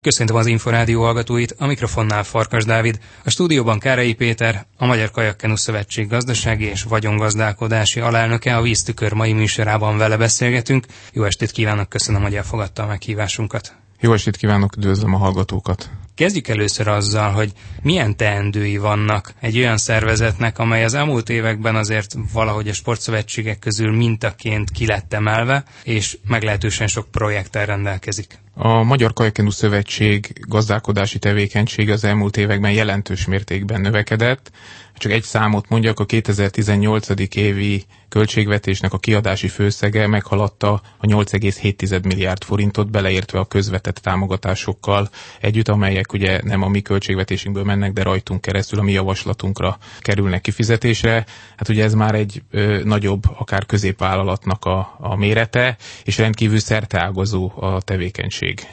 Köszöntöm az Inforádió hallgatóit, a mikrofonnál Farkas Dávid, a stúdióban Kárai Péter, a Magyar Kajakkenu Szövetség gazdasági és vagyongazdálkodási alelnöke, a Víztükör mai műsorában vele beszélgetünk. Jó estét kívánok, köszönöm, hogy elfogadta a meghívásunkat. Jó estét kívánok, üdvözlöm a hallgatókat. Kezdjük először azzal, hogy milyen teendői vannak egy olyan szervezetnek, amely az elmúlt években azért valahogy a sportszövetségek közül mintaként ki lett emelve, és meglehetősen sok projekttel rendelkezik. A Magyar Kajakenu Szövetség gazdálkodási tevékenység az elmúlt években jelentős mértékben növekedett. Csak egy számot mondjak, a 2018. évi költségvetésnek a kiadási főszege meghaladta a 8,7 milliárd forintot, beleértve a közvetett támogatásokkal együtt, amelyek ugye nem a mi költségvetésünkből mennek, de rajtunk keresztül a mi javaslatunkra kerülnek kifizetésre. Hát ugye ez már egy ö, nagyobb, akár középvállalatnak a, a mérete, és rendkívül szerteágazó a tevékenység.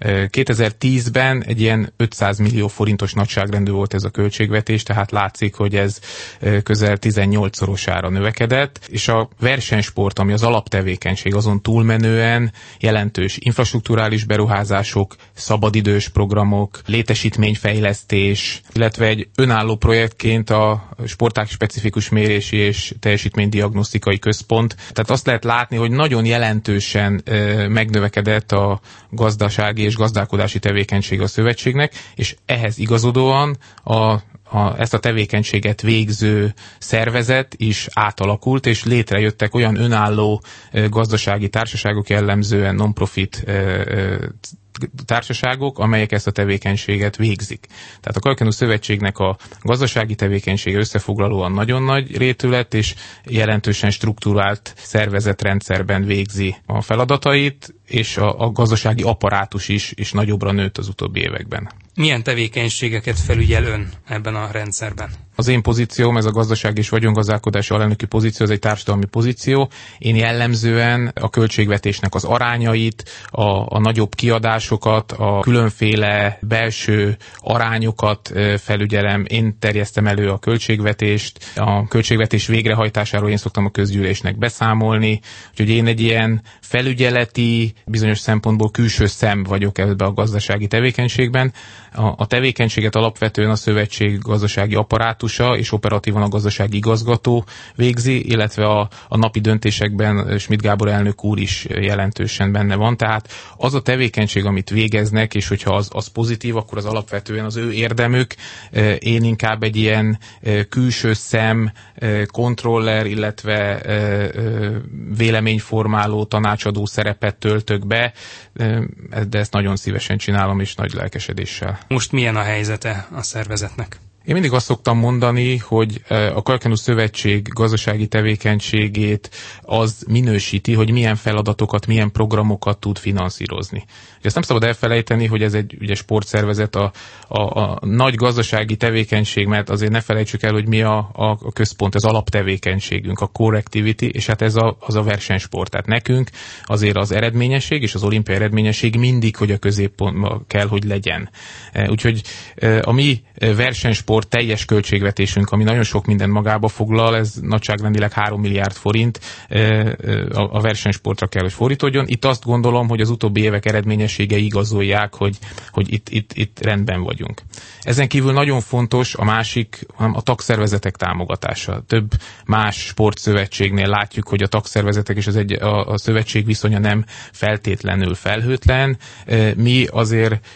2010-ben egy ilyen 500 millió forintos nagyságrendű volt ez a költségvetés, tehát látszik, hogy ez közel 18-szorosára növekedett, és a versenysport, ami az alaptevékenység, azon túlmenően jelentős infrastruktúrális beruházások, szabadidős programok, létesítményfejlesztés, illetve egy önálló projektként a sporták specifikus mérési és teljesítménydiagnosztikai központ. Tehát azt lehet látni, hogy nagyon jelentősen megnövekedett a gazdasági és gazdálkodási tevékenység a szövetségnek, és ehhez igazodóan a a, ezt a tevékenységet végző szervezet is átalakult, és létrejöttek olyan önálló gazdasági társaságok jellemzően non-profit társaságok, amelyek ezt a tevékenységet végzik. Tehát a Kalkenú Szövetségnek a gazdasági tevékenysége összefoglalóan nagyon nagy rétület, és jelentősen struktúrált szervezetrendszerben végzi a feladatait, és a, a gazdasági apparátus is, is nagyobbra nőtt az utóbbi években. Milyen tevékenységeket felügyel ön ebben a rendszerben? Az én pozícióm, ez a gazdaság és vagyongazdálkodási alelnöki pozíció, ez egy társadalmi pozíció. Én jellemzően a költségvetésnek az arányait, a, a nagyobb kiadásokat, a különféle belső arányokat felügyelem. Én terjesztem elő a költségvetést, a költségvetés végrehajtásáról én szoktam a közgyűlésnek beszámolni, úgyhogy én egy ilyen felügyeleti, bizonyos szempontból külső szem vagyok ebbe a gazdasági tevékenységben. A, a tevékenységet alapvetően a szövetség gazdasági apparátusa és operatívan a gazdasági igazgató végzi, illetve a, a napi döntésekben Schmidt Gábor elnök úr is jelentősen benne van. Tehát az a tevékenység, amit végeznek, és hogyha az, az pozitív, akkor az alapvetően az ő érdemük. Én inkább egy ilyen külső szem, kontroller, illetve véleményformáló tanácsadó szerepet töltök be, de ezt nagyon szívesen csinálom, és nagy lelkesedéssel. Most milyen a helyzete a szervezetnek? Én mindig azt szoktam mondani, hogy a Kalkenu Szövetség gazdasági tevékenységét az minősíti, hogy milyen feladatokat, milyen programokat tud finanszírozni. Ezt nem szabad elfelejteni, hogy ez egy ugye, sportszervezet, a, a, a nagy gazdasági tevékenység, mert azért ne felejtsük el, hogy mi a, a központ, az alaptevékenységünk, a core activity, és hát ez a, az a versenysport. Tehát nekünk azért az eredményesség és az olimpiai eredményesség mindig, hogy a középpont kell, hogy legyen. Úgyhogy a mi versenysport teljes költségvetésünk, ami nagyon sok minden magába foglal, ez nagyságrendileg 3 milliárd forint a versenysportra kell, hogy fordítódjon. Itt azt gondolom, hogy az utóbbi évek eredményességei igazolják, hogy, hogy itt, itt, itt rendben vagyunk. Ezen kívül nagyon fontos a másik, a tagszervezetek támogatása. Több más sportszövetségnél látjuk, hogy a tagszervezetek és az egy, a, a szövetség viszonya nem feltétlenül felhőtlen. Mi azért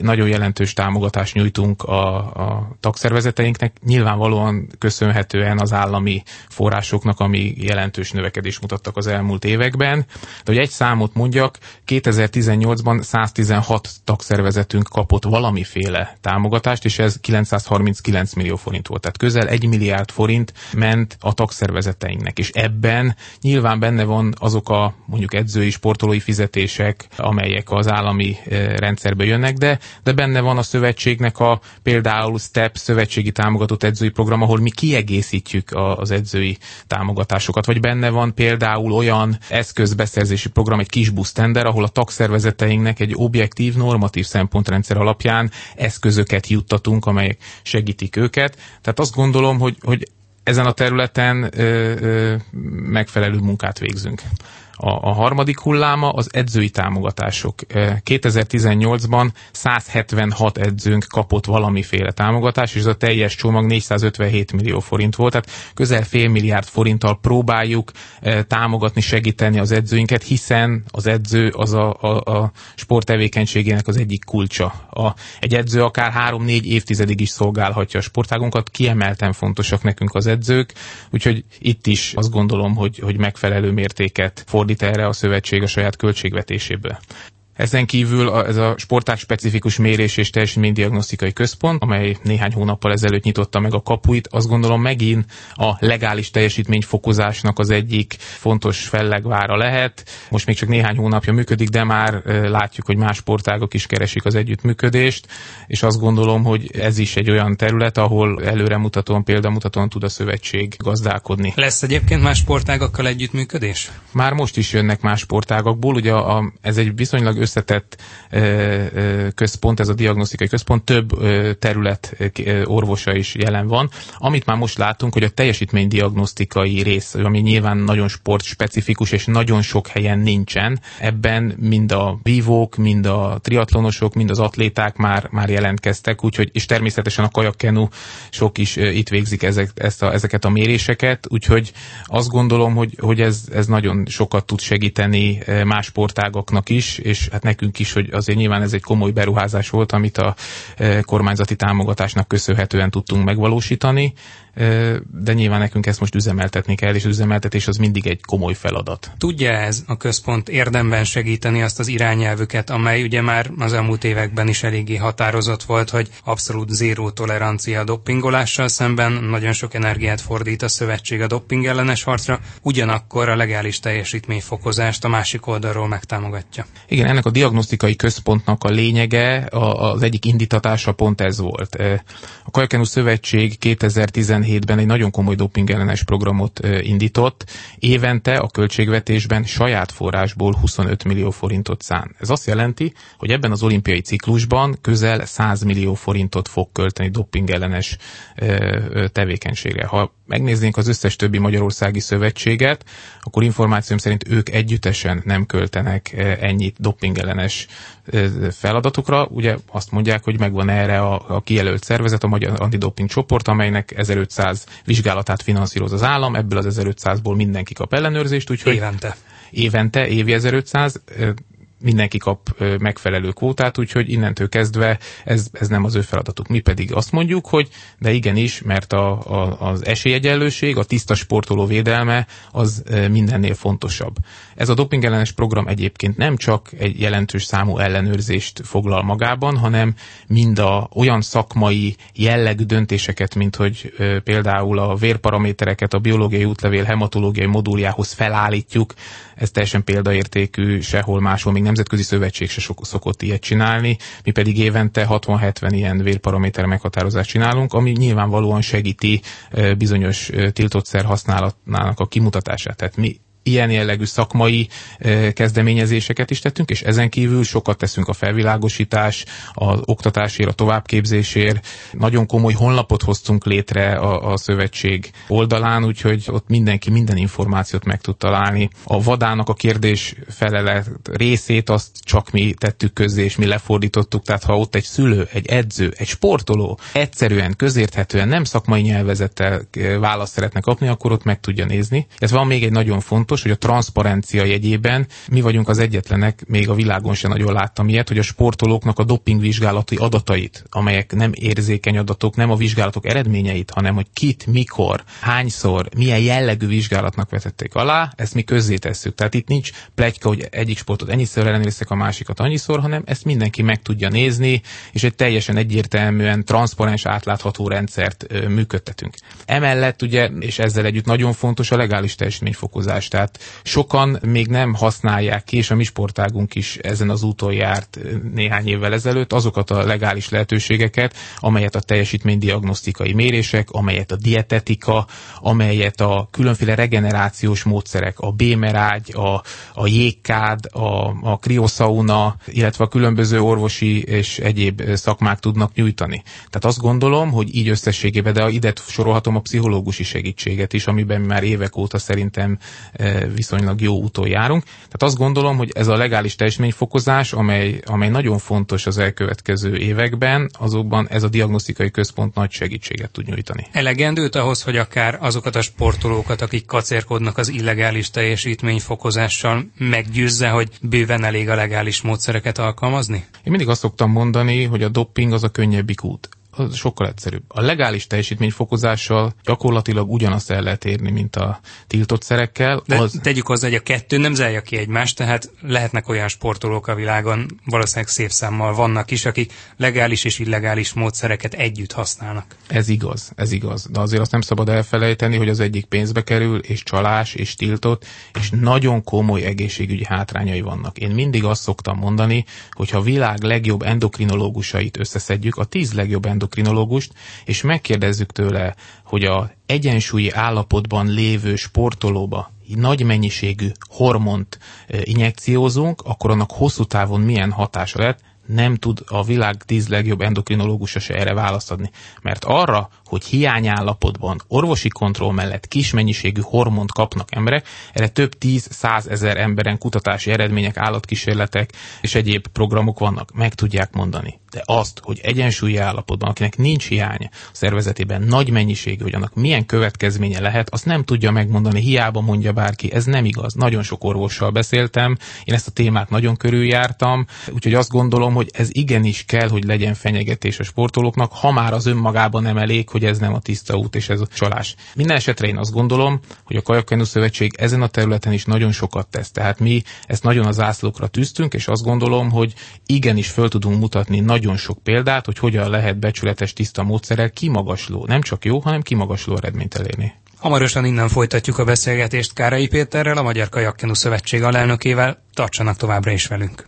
nagyon jelentős támogatást nyújtunk a, a tagszervezeteinknek, nyilvánvalóan köszönhetően az állami forrásoknak, ami jelentős növekedés mutattak az elmúlt években. De hogy egy számot mondjak, 2018-ban 116 tagszervezetünk kapott valamiféle támogatást, és ez 939 millió forint volt. Tehát közel 1 milliárd forint ment a tagszervezeteinknek, és ebben nyilván benne van azok a mondjuk edzői, sportolói fizetések, amelyek az állami eh, rendszerbe jönnek, de, de benne van a szövetségnek a például STEP szövetségi támogatott edzői program, ahol mi kiegészítjük az edzői támogatásokat, vagy benne van például olyan eszközbeszerzési program, egy kis busztender, ahol a tagszervezeteinknek egy objektív, normatív szempontrendszer alapján eszközöket juttatunk, amelyek segítik őket. Tehát azt gondolom, hogy, hogy ezen a területen ö, ö, megfelelő munkát végzünk. A, a harmadik hulláma az edzői támogatások. 2018-ban 176 edzőnk kapott valamiféle támogatást, és ez a teljes csomag 457 millió forint volt, tehát közel fél milliárd forinttal próbáljuk támogatni, segíteni az edzőinket, hiszen az edző az a, a, a sporttevékenységének az egyik kulcsa. A, egy edző akár három-négy évtizedig is szolgálhatja a sportágunkat, kiemelten fontosak nekünk az edzők, úgyhogy itt is azt gondolom, hogy, hogy megfelelő mértéket fordít erre a szövetség a saját költségvetéséből. Ezen kívül a, ez a sportág specifikus mérés és teljesítménydiagnosztikai központ, amely néhány hónappal ezelőtt nyitotta meg a kapuit, azt gondolom megint a legális teljesítményfokozásnak az egyik fontos fellegvára lehet. Most még csak néhány hónapja működik, de már látjuk, hogy más sportágok is keresik az együttműködést, és azt gondolom, hogy ez is egy olyan terület, ahol előremutatóan, példamutatóan tud a szövetség gazdálkodni. Lesz egyébként más sportágakkal együttműködés? Már most is jönnek más sportágakból, ugye a, ez egy viszonylag összetett központ, ez a diagnosztikai központ, több terület orvosa is jelen van. Amit már most látunk, hogy a teljesítménydiagnosztikai rész, ami nyilván nagyon sportspecifikus, és nagyon sok helyen nincsen, ebben mind a vívók, mind a triatlonosok, mind az atléták már, már jelentkeztek, úgyhogy, és természetesen a kajakkenu sok is itt végzik ezek, ezt a, ezeket a méréseket, úgyhogy azt gondolom, hogy, hogy ez, ez nagyon sokat tud segíteni más sportágoknak is, és hát nekünk is, hogy azért nyilván ez egy komoly beruházás volt, amit a e, kormányzati támogatásnak köszönhetően tudtunk megvalósítani, de nyilván nekünk ezt most üzemeltetni kell, és az üzemeltetés az mindig egy komoly feladat. Tudja ez a központ érdemben segíteni azt az irányelvüket, amely ugye már az elmúlt években is eléggé határozott volt, hogy abszolút zéró tolerancia a doppingolással szemben, nagyon sok energiát fordít a szövetség a dopping ellenes harcra, ugyanakkor a legális teljesítményfokozást a másik oldalról megtámogatja. Igen, ennek a diagnosztikai központnak a lényege, az egyik indítatása pont ez volt. A Kajakenu Szövetség 2017 2017-ben egy nagyon komoly dopingellenes programot indított, évente a költségvetésben saját forrásból 25 millió forintot szán. Ez azt jelenti, hogy ebben az olimpiai ciklusban közel 100 millió forintot fog költeni dopingellenes tevékenységre. Ha megnéznénk az összes többi magyarországi szövetséget, akkor információm szerint ők együttesen nem költenek ennyit dopingellenes feladatokra. Ugye azt mondják, hogy megvan erre a, a kijelölt szervezet, a Magyar Antidoping csoport, amelynek 1500 vizsgálatát finanszíroz az állam, ebből az 1500-ból mindenki kap ellenőrzést, úgyhogy évente. Évente, évi 1500, mindenki kap megfelelő kvótát, úgyhogy innentől kezdve ez, ez nem az ő feladatuk. Mi pedig azt mondjuk, hogy de igenis, mert a, a, az esélyegyenlőség, a tiszta sportoló védelme az mindennél fontosabb. Ez a dopingellenes program egyébként nem csak egy jelentős számú ellenőrzést foglal magában, hanem mind a olyan szakmai jellegű döntéseket, mint hogy például a vérparamétereket a biológiai útlevél hematológiai moduljához felállítjuk, ez teljesen példaértékű, sehol máshol még nemzetközi szövetség se sok, szokott ilyet csinálni, mi pedig évente 60-70 ilyen vérparaméter meghatározást csinálunk, ami nyilvánvalóan segíti bizonyos tiltott szer használatának a kimutatását. Tehát mi ilyen jellegű szakmai kezdeményezéseket is tettünk, és ezen kívül sokat teszünk a felvilágosítás, az oktatásért, a továbbképzésért. Nagyon komoly honlapot hoztunk létre a, a szövetség oldalán, úgyhogy ott mindenki minden információt meg tud találni. A vadának a kérdés felele részét azt csak mi tettük közzé, és mi lefordítottuk, tehát ha ott egy szülő, egy edző, egy sportoló egyszerűen, közérthetően, nem szakmai nyelvezettel választ szeretne kapni, akkor ott meg tudja nézni. Ez van még egy nagyon fontos, fontos, hogy a transzparencia jegyében mi vagyunk az egyetlenek, még a világon sem nagyon láttam ilyet, hogy a sportolóknak a dopingvizsgálati adatait, amelyek nem érzékeny adatok, nem a vizsgálatok eredményeit, hanem hogy kit, mikor, hányszor, milyen jellegű vizsgálatnak vetették alá, ezt mi tesszük. Tehát itt nincs plegyka, hogy egyik sportot ennyiszer ellenőriztek, a másikat annyiszor, hanem ezt mindenki meg tudja nézni, és egy teljesen egyértelműen transzparens, átlátható rendszert működtetünk. Emellett ugye, és ezzel együtt nagyon fontos a legális teljesítményfokozás. Tehát sokan még nem használják ki, és a mi sportágunk is ezen az úton járt néhány évvel ezelőtt, azokat a legális lehetőségeket, amelyet a teljesítménydiagnosztikai mérések, amelyet a dietetika, amelyet a különféle regenerációs módszerek, a bémerágy, a, a jégkád, a, a krioszauna, illetve a különböző orvosi és egyéb szakmák tudnak nyújtani. Tehát azt gondolom, hogy így összességében, de ide sorolhatom a pszichológusi segítséget is, amiben már évek óta szerintem viszonylag jó úton járunk. Tehát azt gondolom, hogy ez a legális teljesítményfokozás, amely, amely nagyon fontos az elkövetkező években, azokban ez a diagnosztikai központ nagy segítséget tud nyújtani. Elegendőt ahhoz, hogy akár azokat a sportolókat, akik kacérkodnak az illegális teljesítményfokozással, meggyőzze, hogy bőven elég a legális módszereket alkalmazni? Én mindig azt szoktam mondani, hogy a dopping az a könnyebbik út az sokkal egyszerűbb. A legális teljesítményfokozással gyakorlatilag ugyanazt el lehet érni, mint a tiltott szerekkel. De az... tegyük hozzá, hogy a kettő nem zárja ki egymást, tehát lehetnek olyan sportolók a világon, valószínűleg szép számmal vannak is, akik legális és illegális módszereket együtt használnak. Ez igaz, ez igaz. De azért azt nem szabad elfelejteni, hogy az egyik pénzbe kerül, és csalás, és tiltott, és nagyon komoly egészségügyi hátrányai vannak. Én mindig azt szoktam mondani, hogy ha a világ legjobb endokrinológusait összeszedjük, a tíz legjobb endokrinológusait endokrinológust, és megkérdezzük tőle, hogy a egyensúlyi állapotban lévő sportolóba nagy mennyiségű hormont eh, injekciózunk, akkor annak hosszú távon milyen hatása lehet, nem tud a világ tíz legjobb endokrinológusa se erre választ adni. Mert arra, hogy hiányállapotban orvosi kontroll mellett kis mennyiségű hormont kapnak emberek, erre több tíz-száz ezer emberen kutatási eredmények, állatkísérletek és egyéb programok vannak. Meg tudják mondani. De azt, hogy egyensúlyi állapotban, akinek nincs hiánya a szervezetében nagy mennyiségű, hogy annak milyen következménye lehet, azt nem tudja megmondani, hiába mondja bárki. Ez nem igaz. Nagyon sok orvossal beszéltem, én ezt a témát nagyon körüljártam, úgyhogy azt gondolom, hogy ez igenis kell, hogy legyen fenyegetés a sportolóknak, ha már az önmagában nem elég, hogy ez nem a tiszta út és ez a csalás. Minden esetre én azt gondolom, hogy a Kajakkenú Szövetség ezen a területen is nagyon sokat tesz. Tehát mi ezt nagyon az zászlókra tűztünk, és azt gondolom, hogy igenis föl tudunk mutatni nagyon sok példát, hogy hogyan lehet becsületes tiszta módszerrel kimagasló, nem csak jó, hanem kimagasló eredményt elérni. Hamarosan innen folytatjuk a beszélgetést Kárai Péterrel, a Magyar Kajakkenu Szövetség alelnökével. Tartsanak továbbra is velünk!